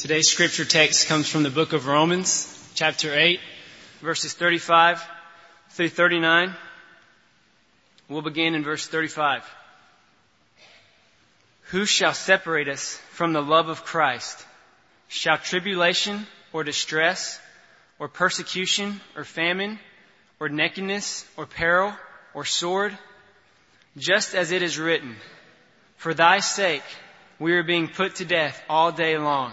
Today's scripture text comes from the book of Romans, chapter 8, verses 35 through 39. We'll begin in verse 35. Who shall separate us from the love of Christ? Shall tribulation or distress or persecution or famine or nakedness or peril or sword? Just as it is written, For thy sake we are being put to death all day long.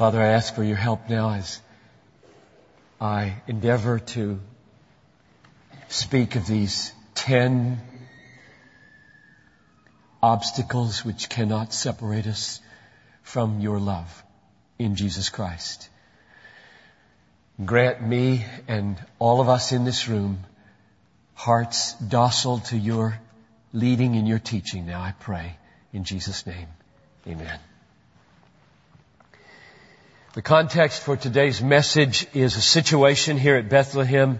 Father, I ask for your help now as I endeavor to speak of these ten obstacles which cannot separate us from your love in Jesus Christ. Grant me and all of us in this room hearts docile to your leading and your teaching now, I pray. In Jesus' name, amen. The context for today's message is a situation here at Bethlehem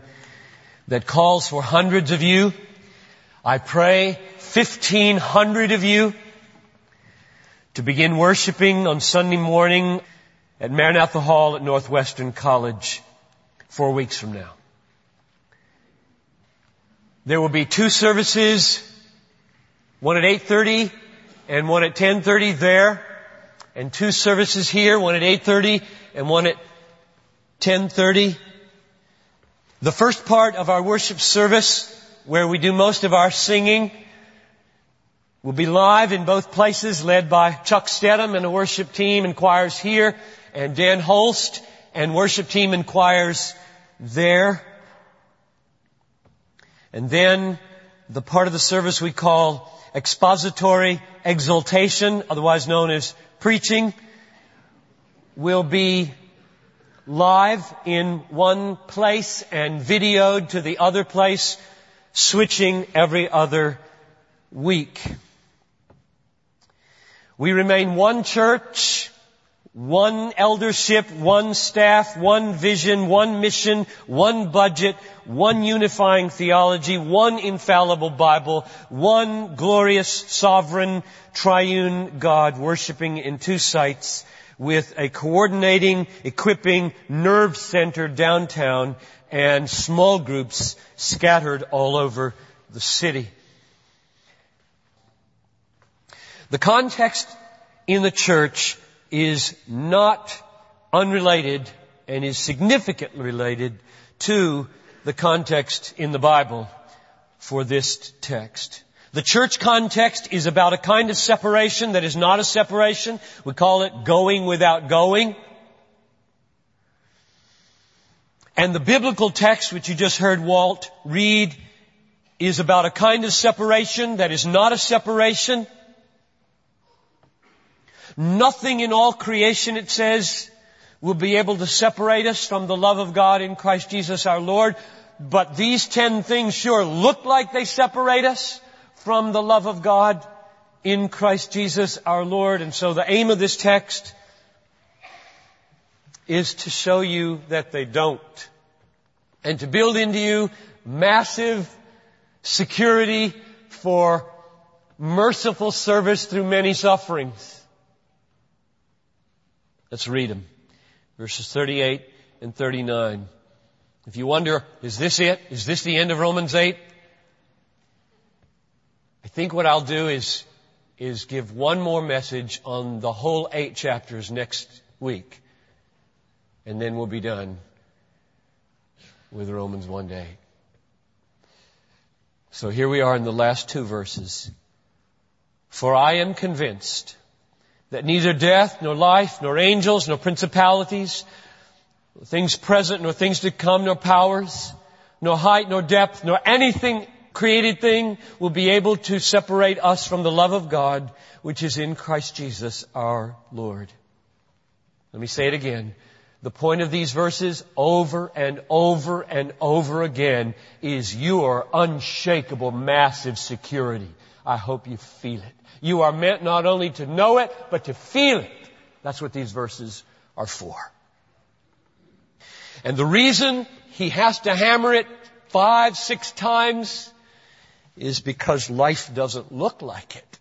that calls for hundreds of you. I pray 1500 of you to begin worshiping on Sunday morning at Maranatha Hall at Northwestern College four weeks from now. There will be two services, one at 8.30 and one at 10.30 there and two services here, one at 8.30 and one at 10.30. The first part of our worship service, where we do most of our singing, will be live in both places, led by Chuck Steddom and a worship team and choirs here, and Dan Holst and worship team and choirs there. And then the part of the service we call expository exaltation, otherwise known as preaching will be live in one place and videoed to the other place, switching every other week. We remain one church, one eldership, one staff, one vision, one mission, one budget, one unifying theology, one infallible Bible, one glorious, sovereign, triune God worshiping in two sites with a coordinating, equipping nerve center downtown and small groups scattered all over the city. The context in the church is not unrelated and is significantly related to the context in the Bible for this text. The church context is about a kind of separation that is not a separation. We call it going without going. And the biblical text, which you just heard Walt read, is about a kind of separation that is not a separation. Nothing in all creation, it says, will be able to separate us from the love of God in Christ Jesus our Lord. But these ten things sure look like they separate us from the love of God in Christ Jesus our Lord. And so the aim of this text is to show you that they don't. And to build into you massive security for merciful service through many sufferings. Let's read them. Verses 38 and 39. If you wonder, is this it? Is this the end of Romans 8? I think what I'll do is, is give one more message on the whole eight chapters next week. And then we'll be done with Romans one day. So here we are in the last two verses. For I am convinced that neither death, nor life, nor angels, nor principalities, nor things present, nor things to come, nor powers, nor height, nor depth, nor anything created thing will be able to separate us from the love of God, which is in Christ Jesus our Lord. Let me say it again. The point of these verses over and over and over again is your unshakable massive security. I hope you feel it. You are meant not only to know it, but to feel it. That's what these verses are for. And the reason he has to hammer it five, six times is because life doesn't look like it.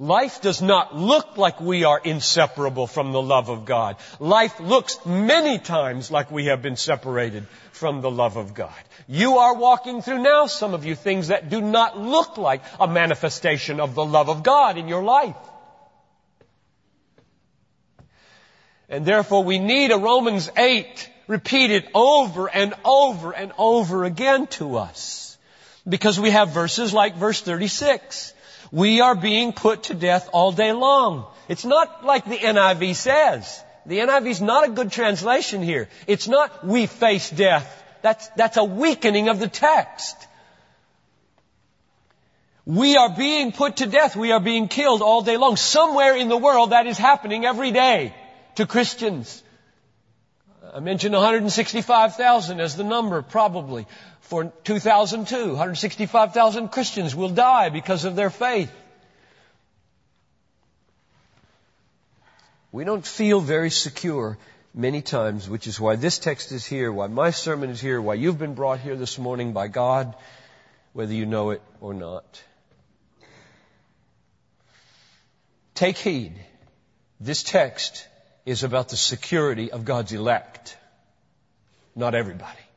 Life does not look like we are inseparable from the love of God. Life looks many times like we have been separated from the love of God. You are walking through now, some of you, things that do not look like a manifestation of the love of God in your life. And therefore we need a Romans 8 repeated over and over and over again to us. Because we have verses like verse 36. We are being put to death all day long. It's not like the NIV says. The NIV is not a good translation here. It's not we face death. That's, that's a weakening of the text. We are being put to death. We are being killed all day long. Somewhere in the world that is happening every day to Christians. I mentioned 165,000 as the number, probably, for 2002. 165,000 Christians will die because of their faith. We don't feel very secure many times, which is why this text is here, why my sermon is here, why you've been brought here this morning by God, whether you know it or not. Take heed. This text is about the security of God's elect. Not everybody.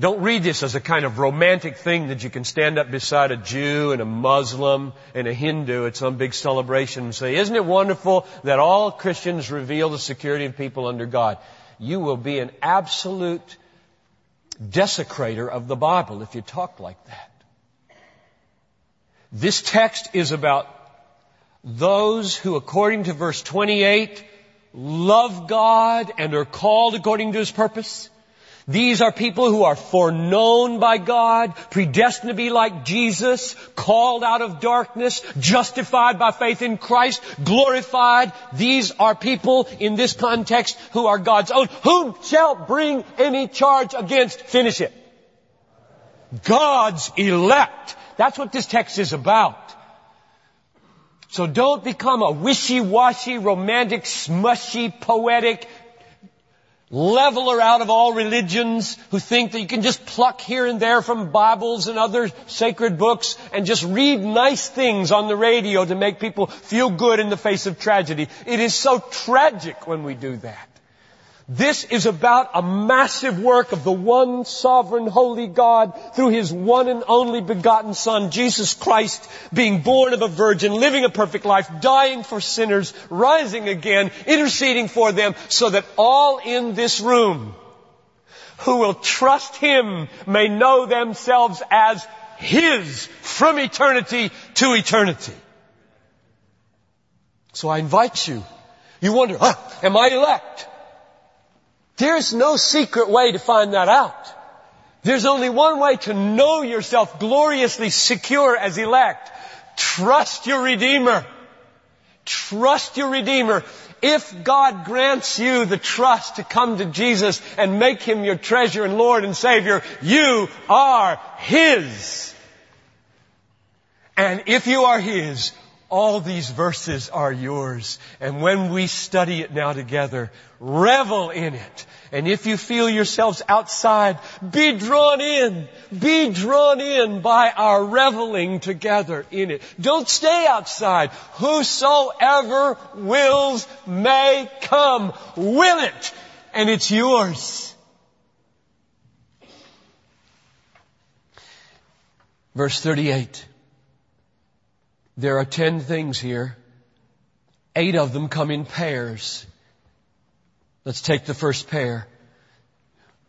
Don't read this as a kind of romantic thing that you can stand up beside a Jew and a Muslim and a Hindu at some big celebration and say, isn't it wonderful that all Christians reveal the security of people under God? You will be an absolute desecrator of the Bible if you talk like that. This text is about those who, according to verse 28, love God and are called according to His purpose. These are people who are foreknown by God, predestined to be like Jesus, called out of darkness, justified by faith in Christ, glorified. These are people in this context who are God's own. Who shall bring any charge against, finish it. God's elect. That's what this text is about. So don't become a wishy-washy, romantic, smushy, poetic, leveler out of all religions who think that you can just pluck here and there from Bibles and other sacred books and just read nice things on the radio to make people feel good in the face of tragedy. It is so tragic when we do that. This is about a massive work of the one sovereign holy God through His one and only begotten Son, Jesus Christ, being born of a virgin, living a perfect life, dying for sinners, rising again, interceding for them so that all in this room who will trust Him may know themselves as His from eternity to eternity. So I invite you. You wonder, am I elect? There's no secret way to find that out. There's only one way to know yourself gloriously secure as elect. Trust your Redeemer. Trust your Redeemer. If God grants you the trust to come to Jesus and make Him your treasure and Lord and Savior, you are His. And if you are His, all these verses are yours. And when we study it now together, revel in it. And if you feel yourselves outside, be drawn in. Be drawn in by our reveling together in it. Don't stay outside. Whosoever wills may come. Will it. And it's yours. Verse 38. There are ten things here. Eight of them come in pairs. Let's take the first pair.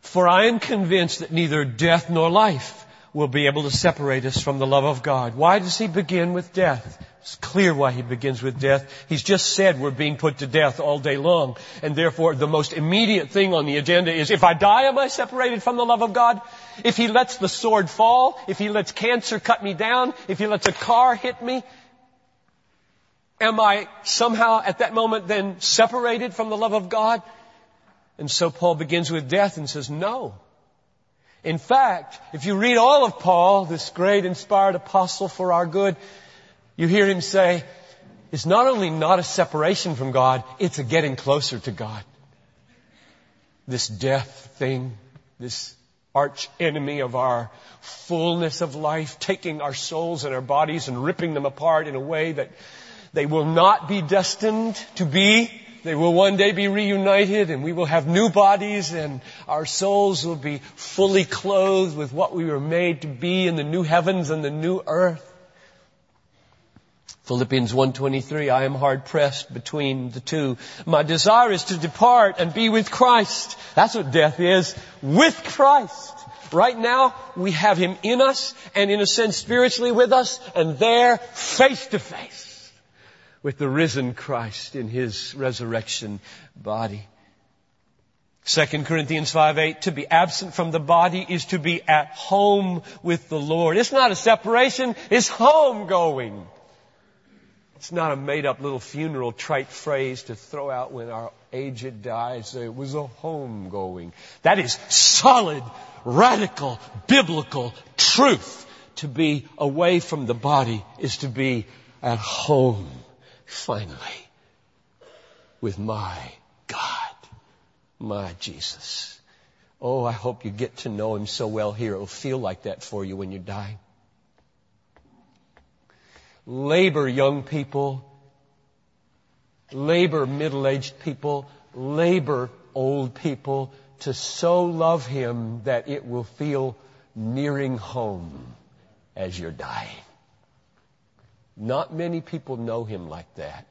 For I am convinced that neither death nor life, will be able to separate us from the love of God. Why does he begin with death? It's clear why he begins with death. He's just said we're being put to death all day long. And therefore the most immediate thing on the agenda is if I die, am I separated from the love of God? If he lets the sword fall, if he lets cancer cut me down, if he lets a car hit me, am I somehow at that moment then separated from the love of God? And so Paul begins with death and says, no. In fact, if you read all of Paul, this great inspired apostle for our good, you hear him say, it's not only not a separation from God, it's a getting closer to God. This death thing, this arch enemy of our fullness of life, taking our souls and our bodies and ripping them apart in a way that they will not be destined to be. They will one day be reunited and we will have new bodies and our souls will be fully clothed with what we were made to be in the new heavens and the new earth. Philippians 1.23, I am hard pressed between the two. My desire is to depart and be with Christ. That's what death is. With Christ. Right now, we have Him in us and in a sense spiritually with us and there face to face with the risen Christ in His resurrection body. 2 Corinthians 5 8, to be absent from the body is to be at home with the Lord. It's not a separation, it's home going. It's not a made up little funeral trite phrase to throw out when our aged dies. It was a home going. That is solid, radical, biblical truth. To be away from the body is to be at home, finally, with my God, my Jesus. Oh, I hope you get to know Him so well here. It'll feel like that for you when you die. Labor, young people. Labor, middle-aged people. Labor, old people, to so love Him that it will feel nearing home as you're dying. Not many people know Him like that.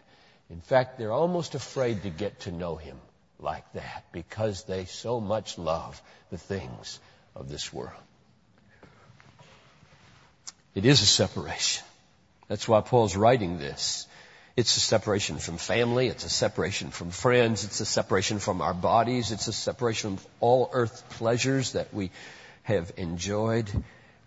In fact, they're almost afraid to get to know Him like that because they so much love the things of this world. It is a separation. That's why Paul's writing this. It's a separation from family. It's a separation from friends. It's a separation from our bodies. It's a separation from all earth pleasures that we have enjoyed,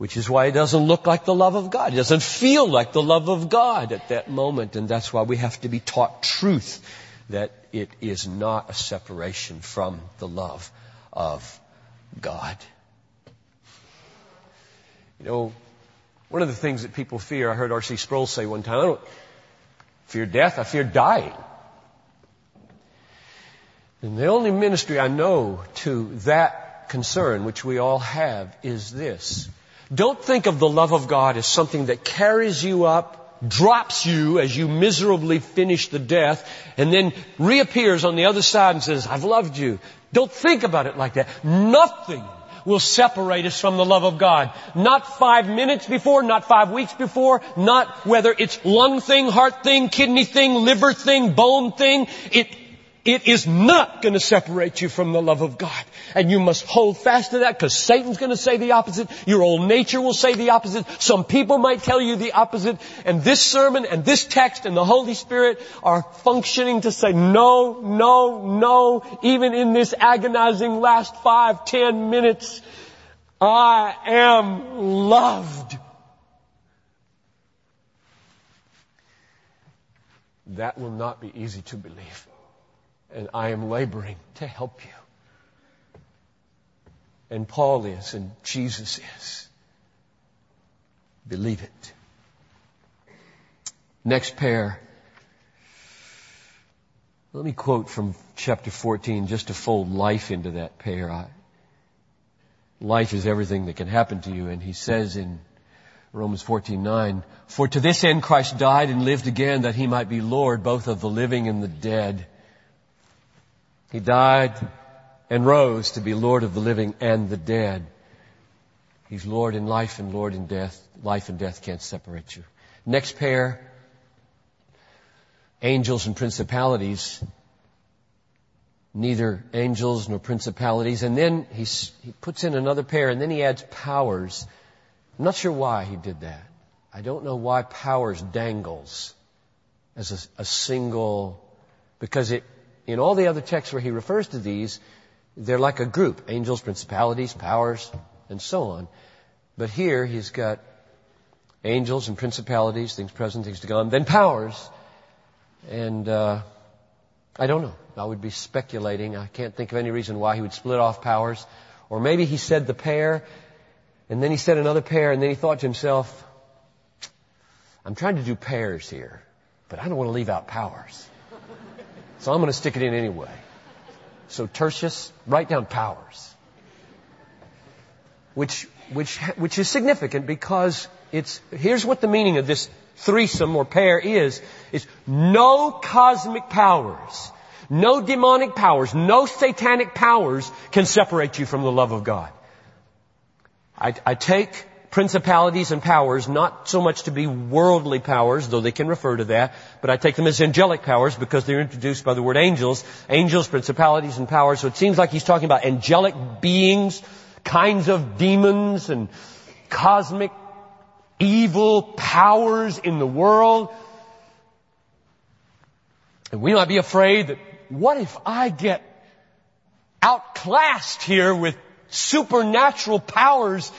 which is why it doesn't look like the love of God. It doesn't feel like the love of God at that moment. And that's why we have to be taught truth that it is not a separation from the love of God. You know, one of the things that people fear, I heard R.C. Sproul say one time, I don't fear death, I fear dying. And the only ministry I know to that concern, which we all have, is this. Don't think of the love of God as something that carries you up, drops you as you miserably finish the death, and then reappears on the other side and says, I've loved you. Don't think about it like that. Nothing will separate us from the love of God. Not five minutes before, not five weeks before, not whether it's lung thing, heart thing, kidney thing, liver thing, bone thing. It, it is not going to separate you from the love of God. And you must hold fast to that because Satan's going to say the opposite. Your old nature will say the opposite. Some people might tell you the opposite. And this sermon and this text and the Holy Spirit are functioning to say no, no, no. Even in this agonizing last five, ten minutes, I am loved. That will not be easy to believe and I am laboring to help you. And Paul is, and Jesus is. Believe it. Next pair. Let me quote from chapter 14 just to fold life into that pair. I, life is everything that can happen to you. And he says in Romans 14:9, For to this end Christ died and lived again that he might be Lord both of the living and the dead. He died and rose to be Lord of the living and the dead. He's Lord in life and Lord in death. Life and death can't separate you. Next pair, angels and principalities. Neither angels nor principalities. And then he, he puts in another pair and then he adds powers. I'm not sure why he did that. I don't know why powers dangles as a, a single, because it, in all the other texts where he refers to these, they're like a group. Angels, principalities, powers, and so on. But here he's got angels and principalities, things present, things to come, then powers. And, uh, I don't know. I would be speculating. I can't think of any reason why he would split off powers. Or maybe he said the pair, and then he said another pair, and then he thought to himself, I'm trying to do pairs here, but I don't want to leave out powers. So I'm going to stick it in anyway. So Tertius, write down powers. Which, which, which is significant because it's, here's what the meaning of this threesome or pair is, is no cosmic powers, no demonic powers, no satanic powers can separate you from the love of God. I, I take principalities and powers not so much to be worldly powers, though they can refer to that, but I take them as angelic powers because they're introduced by the word angels. Angels, principalities, and powers. So it seems like he's talking about angelic beings, kinds of demons and cosmic evil powers in the world. And we might be afraid that what if I get outclassed here with supernatural powers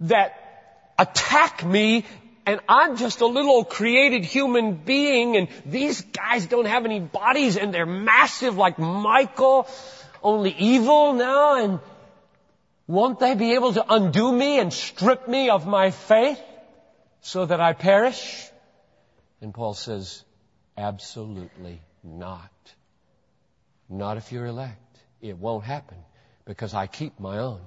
that attack me and I'm just a little created human being and these guys don't have any bodies and they're massive like Michael, only evil now and won't they be able to undo me and strip me of my faith so that I perish? And Paul says, absolutely not. Not if you're elect. It won't happen because I keep my own.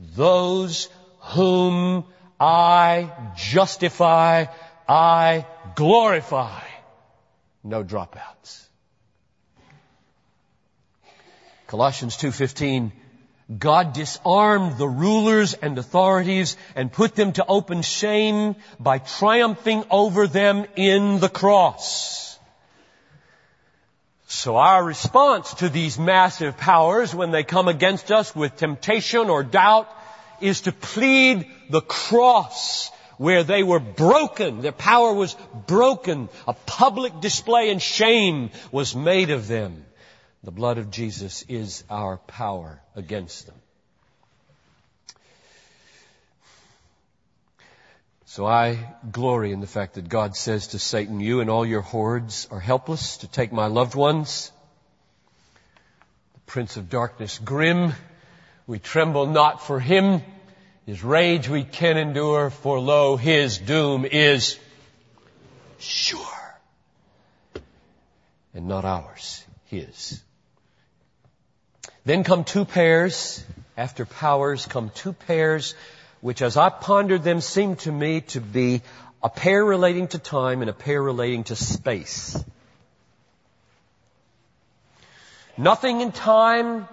Those whom I justify, I glorify. No dropouts. Colossians 2:15 God disarmed the rulers and authorities and put them to open shame by triumphing over them in the cross. So our response to these massive powers when they come against us with temptation or doubt is to plead the cross where they were broken. Their power was broken. A public display and shame was made of them. The blood of Jesus is our power against them. So I glory in the fact that God says to Satan, you and all your hordes are helpless to take my loved ones. The prince of darkness grim. We tremble not for him. His rage we can endure, for lo, his doom is sure. And not ours, his. Then come two pairs. After powers come two pairs, which as I pondered them seemed to me to be a pair relating to time and a pair relating to space. Nothing in time,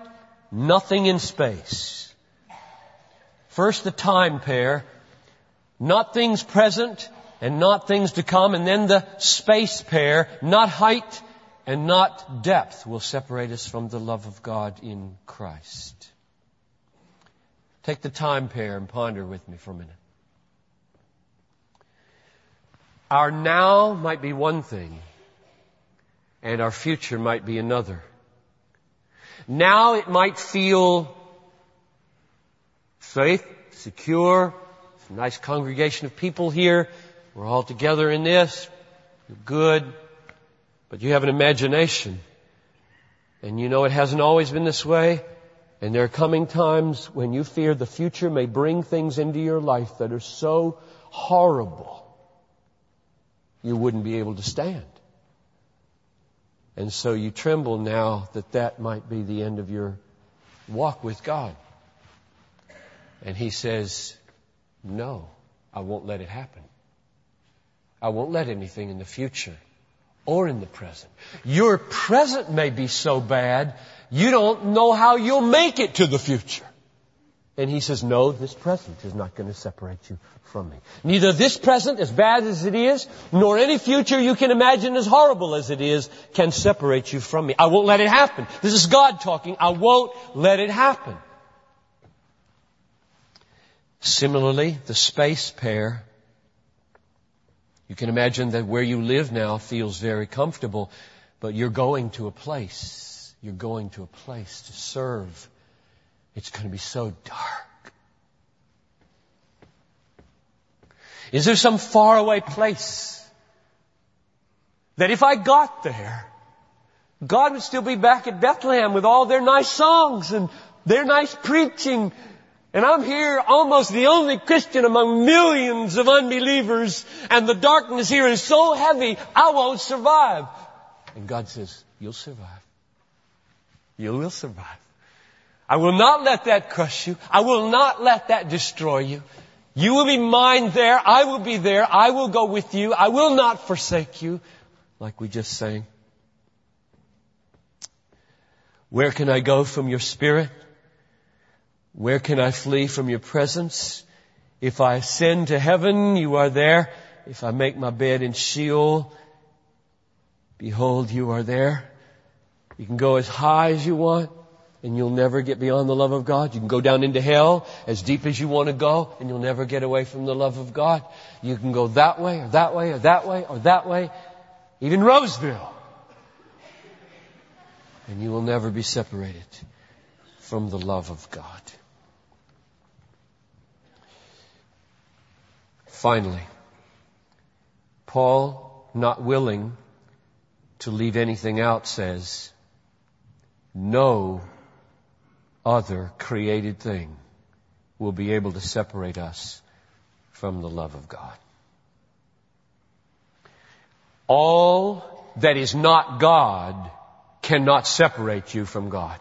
nothing in space. First the time pair, not things present and not things to come, and then the space pair, not height and not depth will separate us from the love of God in Christ. Take the time pair and ponder with me for a minute. Our now might be one thing, and our future might be another. Now it might feel safe, secure, it's a nice congregation of people here. We're all together in this. You're good. But you have an imagination. And you know it hasn't always been this way. And there are coming times when you fear the future may bring things into your life that are so horrible you wouldn't be able to stand. And so you tremble now that that might be the end of your walk with God. And He says, no, I won't let it happen. I won't let anything in the future or in the present. Your present may be so bad, you don't know how you'll make it to the future. And he says, no, this present is not going to separate you from me. Neither this present, as bad as it is, nor any future you can imagine as horrible as it is, can separate you from me. I won't let it happen. This is God talking. I won't let it happen. Similarly, the space pair, you can imagine that where you live now feels very comfortable, but you're going to a place. You're going to a place to serve. It's going to be so dark. Is there some faraway place that if I got there, God would still be back at Bethlehem with all their nice songs and their nice preaching. And I'm here almost the only Christian among millions of unbelievers and the darkness here is so heavy, I won't survive. And God says, you'll survive. You will survive. I will not let that crush you. I will not let that destroy you. You will be mine there. I will be there. I will go with you. I will not forsake you like we just sang. Where can I go from your spirit? Where can I flee from your presence? If I ascend to heaven, you are there. If I make my bed in Sheol, behold, you are there. You can go as high as you want and you'll never get beyond the love of God. You can go down into hell as deep as you want to go and you'll never get away from the love of God. You can go that way or that way or that way or that way even Roseville. And you will never be separated from the love of God. Finally, Paul, not willing to leave anything out, says, no other created thing will be able to separate us from the love of God. All that is not God cannot separate you from God.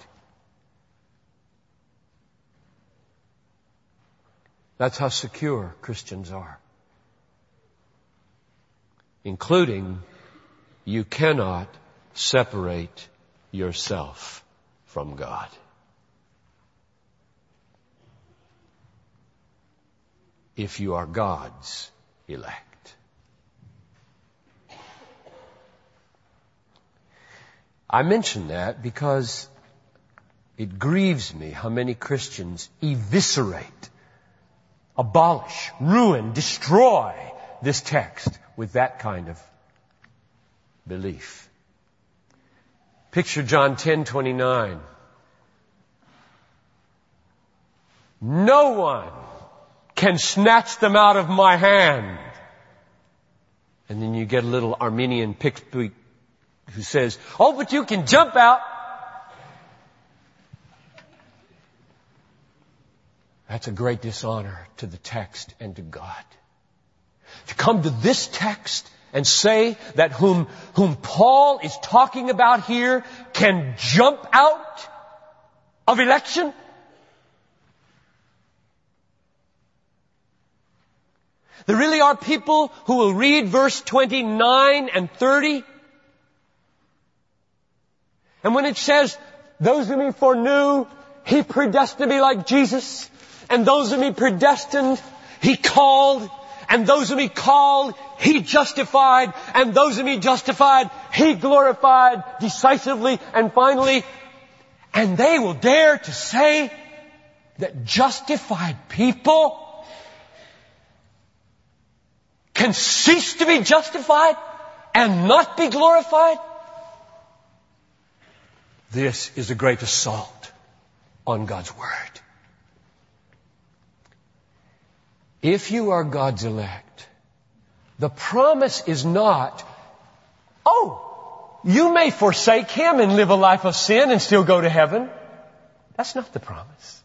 That's how secure Christians are. Including, you cannot separate yourself from God. If you are God's elect. I mention that because it grieves me how many Christians eviscerate, abolish, ruin, destroy this text with that kind of belief. Picture John 10:29. No one can snatch them out of my hand. And then you get a little Arminian pick, who says, oh, but you can jump out. That's a great dishonor to the text and to God. To come to this text and say that whom, whom Paul is talking about here can jump out of election? There really are people who will read verse 29 and 30 and when it says, those whom he foreknew, he predestined to be like Jesus. And those whom he predestined, he called. And those whom he called, he justified. And those whom he justified, he glorified decisively and finally. And they will dare to say that justified people can cease to be justified and not be glorified? This is a great assault on God's Word. If you are God's elect, the promise is not, oh, you may forsake Him and live a life of sin and still go to heaven. That's not the promise.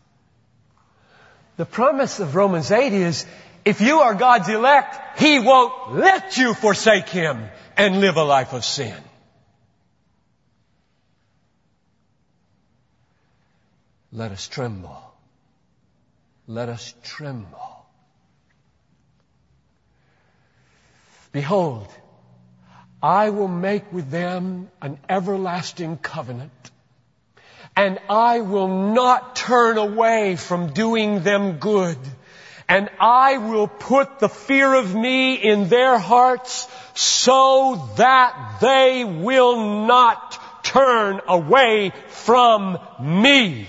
The promise of Romans 8 is, if you are God's elect, He won't let you forsake Him and live a life of sin. Let us tremble. Let us tremble. Behold, I will make with them an everlasting covenant, and I will not turn away from doing them good, and I will put the fear of me in their hearts so that they will not turn away from me.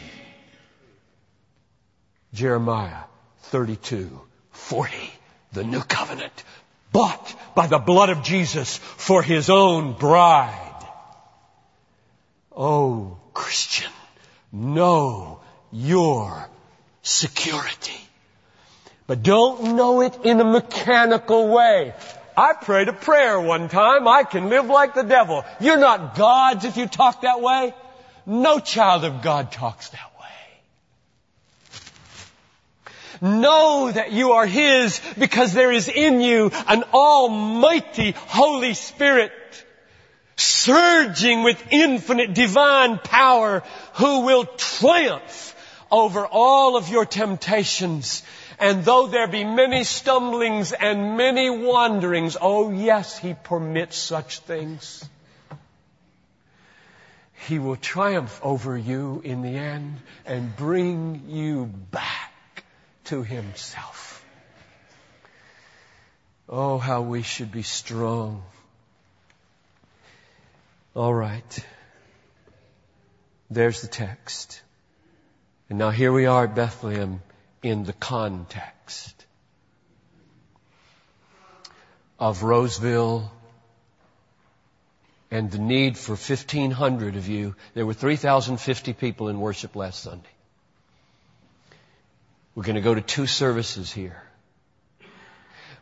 Jeremiah 32, 40, the new covenant, bought by the blood of Jesus for his own bride. Oh, Christian, know your security. But don't know it in a mechanical way. I prayed a prayer one time. I can live like the devil. You're not God's if you talk that way. No child of God talks that way. Know that you are His because there is in you an almighty Holy Spirit surging with infinite divine power who will triumph over all of your temptations and though there be many stumblings and many wanderings, oh yes, He permits such things. He will triumph over you in the end and bring you back to Himself. Oh, how we should be strong. All right. There's the text. And now here we are at Bethlehem in the context of Roseville and the need for 1,500 of you. There were 3,050 people in worship last Sunday. We're going to go to two services here.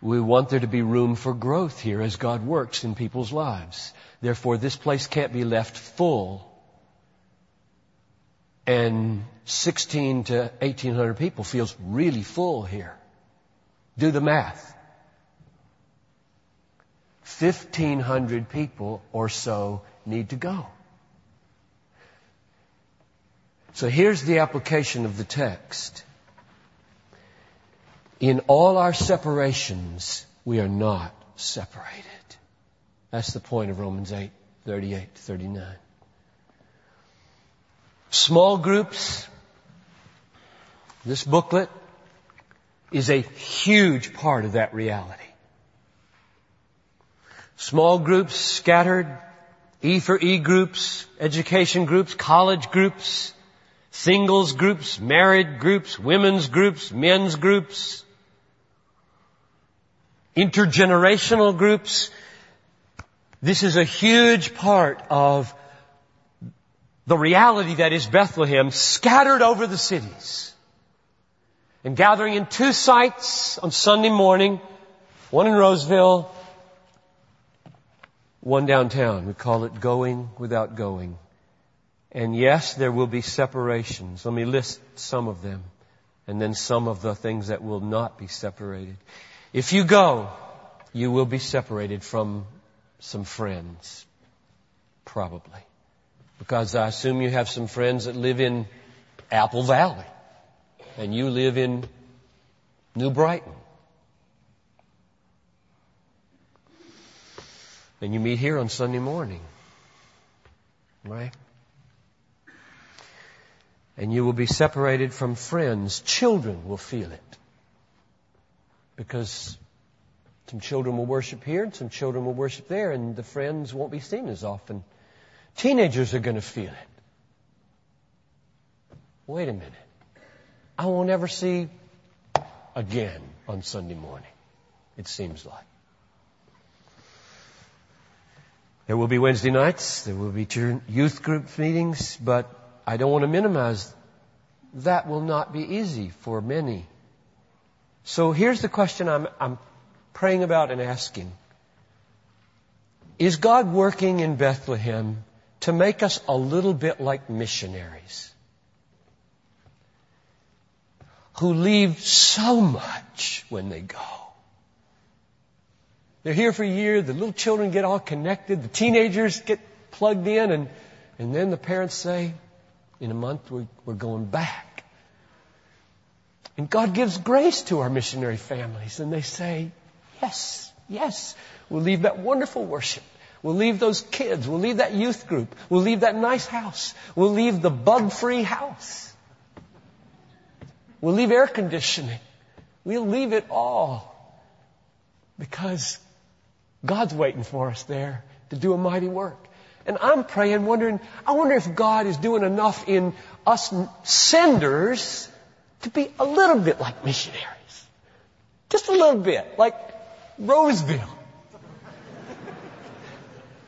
We want there to be room for growth here as God works in people's lives. Therefore, this place can't be left full and 16 to 1800 people feels really full here. Do the math. 1500 people or so need to go. So here's the application of the text. In all our separations, we are not separated. That's the point of Romans 8, 38 to 39. Small groups, this booklet is a huge part of that reality. Small groups scattered, E for E groups, education groups, college groups, singles groups, married groups, women's groups, men's groups, intergenerational groups. This is a huge part of the reality that is Bethlehem scattered over the cities and gathering in two sites on Sunday morning, one in Roseville, one downtown. We call it going without going. And yes, there will be separations. Let me list some of them and then some of the things that will not be separated. If you go, you will be separated from some friends. Probably. Because I assume you have some friends that live in Apple Valley and you live in New Brighton. And you meet here on Sunday morning. Right? And you will be separated from friends. Children will feel it. Because some children will worship here and some children will worship there and the friends won't be seen as often. Teenagers are going to feel it. Wait a minute. I won't ever see again on Sunday morning, it seems like. There will be Wednesday nights, there will be youth group meetings, but I don't want to minimize that will not be easy for many. So here's the question I'm, I'm praying about and asking. Is God working in Bethlehem to make us a little bit like missionaries who leave so much when they go. They're here for a year, the little children get all connected, the teenagers get plugged in, and, and then the parents say, in a month we're, we're going back. And God gives grace to our missionary families, and they say, yes, yes, we'll leave that wonderful worship. We'll leave those kids. We'll leave that youth group. We'll leave that nice house. We'll leave the bug free house. We'll leave air conditioning. We'll leave it all. Because God's waiting for us there to do a mighty work. And I'm praying, wondering, I wonder if God is doing enough in us senders to be a little bit like missionaries. Just a little bit, like Roseville.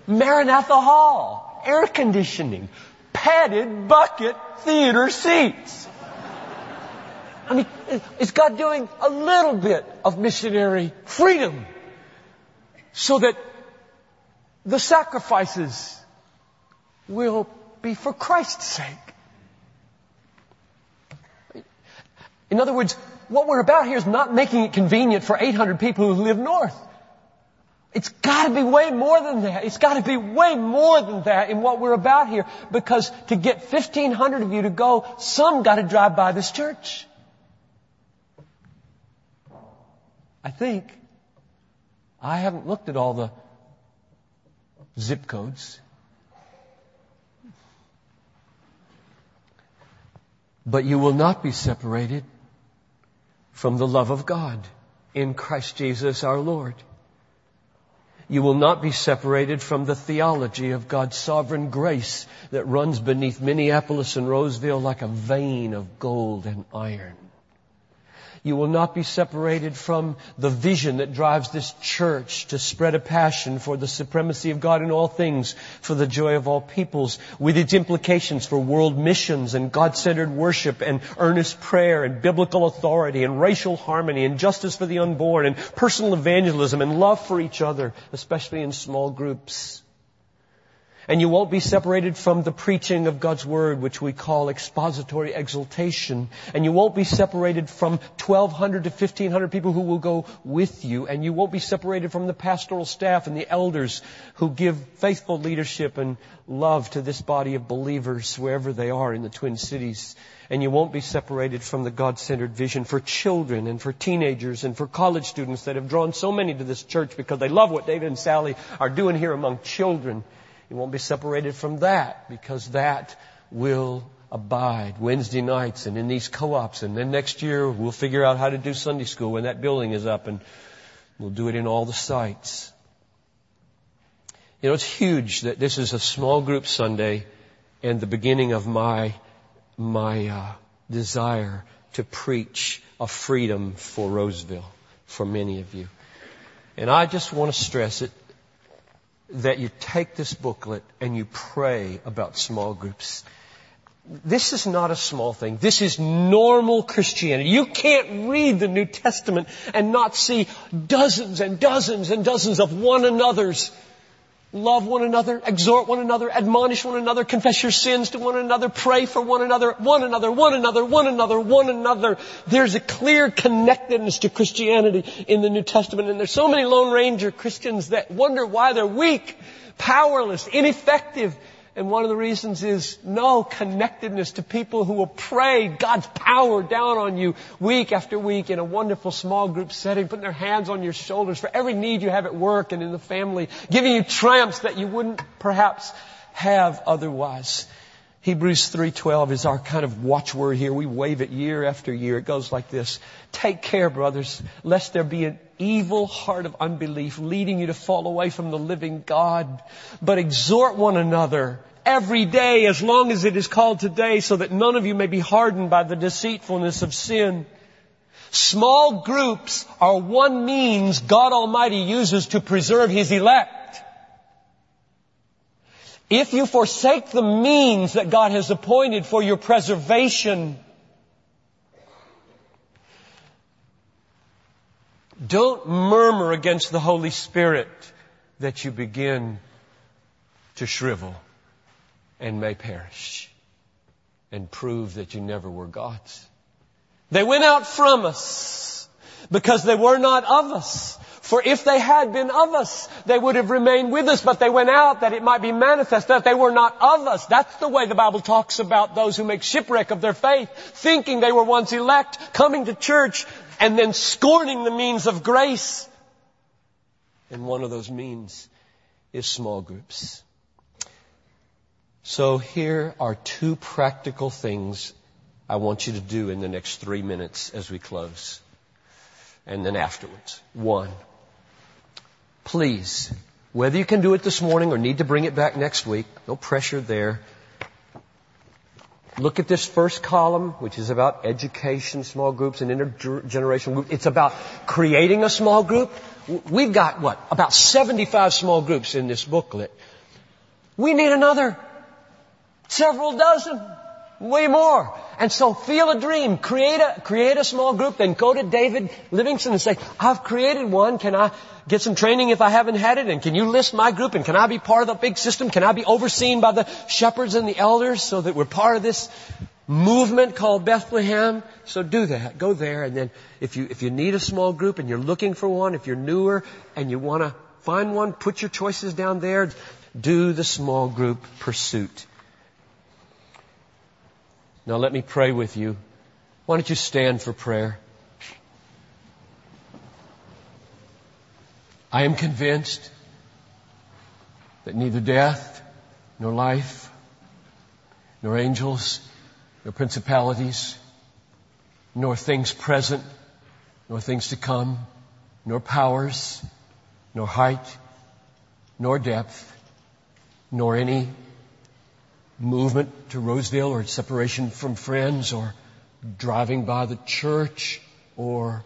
Maranatha Hall, air conditioning, padded bucket theater seats. I mean, is God doing a little bit of missionary freedom so that the sacrifices will be for Christ's sake? In other words, what we're about here is not making it convenient for 800 people who live north. It's gotta be way more than that. It's gotta be way more than that in what we're about here. Because to get 1500 of you to go, some gotta drive by this church. I think. I haven't looked at all the zip codes. But you will not be separated from the love of God in Christ Jesus our Lord. You will not be separated from the theology of God's sovereign grace that runs beneath Minneapolis and Roseville like a vein of gold and iron. You will not be separated from the vision that drives this church to spread a passion for the supremacy of God in all things, for the joy of all peoples, with its implications for world missions and God-centered worship and earnest prayer and biblical authority and racial harmony and justice for the unborn and personal evangelism and love for each other, especially in small groups. And you won't be separated from the preaching of God's Word, which we call expository exaltation. And you won't be separated from 1200 to 1500 people who will go with you. And you won't be separated from the pastoral staff and the elders who give faithful leadership and love to this body of believers wherever they are in the Twin Cities. And you won't be separated from the God-centered vision for children and for teenagers and for college students that have drawn so many to this church because they love what David and Sally are doing here among children. You won't be separated from that because that will abide Wednesday nights and in these co-ops. And then next year we'll figure out how to do Sunday school when that building is up and we'll do it in all the sites. You know, it's huge that this is a small group Sunday and the beginning of my, my, uh, desire to preach a freedom for Roseville for many of you. And I just want to stress it that you take this booklet and you pray about small groups. This is not a small thing. This is normal Christianity. You can't read the New Testament and not see dozens and dozens and dozens of one another's Love one another, exhort one another, admonish one another, confess your sins to one another, pray for one another, one another, one another, one another, one another. There's a clear connectedness to Christianity in the New Testament and there's so many Lone Ranger Christians that wonder why they're weak, powerless, ineffective, and one of the reasons is no connectedness to people who will pray God's power down on you week after week in a wonderful small group setting, putting their hands on your shoulders for every need you have at work and in the family, giving you triumphs that you wouldn't perhaps have otherwise. Hebrews 3:12 is our kind of watchword here. We wave it year after year. It goes like this: Take care, brothers, lest there be an evil heart of unbelief leading you to fall away from the living God. But exhort one another every day as long as it is called today so that none of you may be hardened by the deceitfulness of sin. Small groups are one means God Almighty uses to preserve His elect. If you forsake the means that God has appointed for your preservation, Don't murmur against the Holy Spirit that you begin to shrivel and may perish and prove that you never were God's. They went out from us because they were not of us. For if they had been of us, they would have remained with us, but they went out that it might be manifest that they were not of us. That's the way the Bible talks about those who make shipwreck of their faith, thinking they were once elect, coming to church, and then scorning the means of grace. And one of those means is small groups. So here are two practical things I want you to do in the next three minutes as we close. And then afterwards. One, please, whether you can do it this morning or need to bring it back next week, no pressure there. Look at this first column, which is about education, small groups, and intergenerational groups. It's about creating a small group. We've got what? About 75 small groups in this booklet. We need another several dozen. Way more. And so feel a dream. Create a, create a small group, then go to David Livingston and say, I've created one. Can I get some training if I haven't had it? And can you list my group? And can I be part of the big system? Can I be overseen by the shepherds and the elders so that we're part of this movement called Bethlehem? So do that. Go there. And then if you, if you need a small group and you're looking for one, if you're newer and you want to find one, put your choices down there. Do the small group pursuit. Now let me pray with you. Why don't you stand for prayer? I am convinced that neither death, nor life, nor angels, nor principalities, nor things present, nor things to come, nor powers, nor height, nor depth, nor any movement to Rosedale or separation from friends or driving by the church or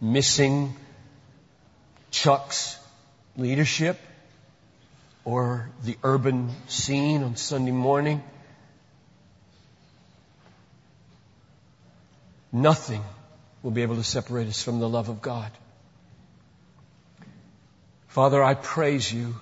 missing Chuck's leadership or the urban scene on Sunday morning. Nothing will be able to separate us from the love of God. Father, I praise you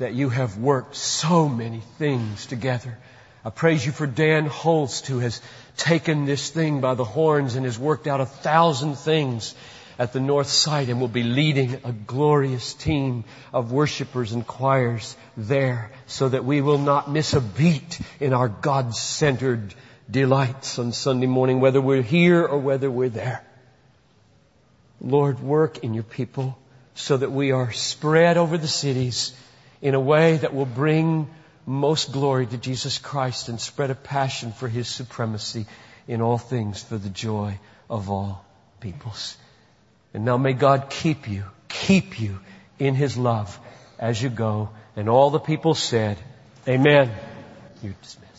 that you have worked so many things together. I praise you for Dan Holst who has taken this thing by the horns and has worked out a thousand things at the north side and will be leading a glorious team of worshipers and choirs there so that we will not miss a beat in our God-centered delights on Sunday morning, whether we're here or whether we're there. Lord, work in your people so that we are spread over the cities in a way that will bring most glory to Jesus Christ and spread a passion for His supremacy in all things for the joy of all peoples. And now may God keep you, keep you in His love as you go. And all the people said, Amen. You're dismissed.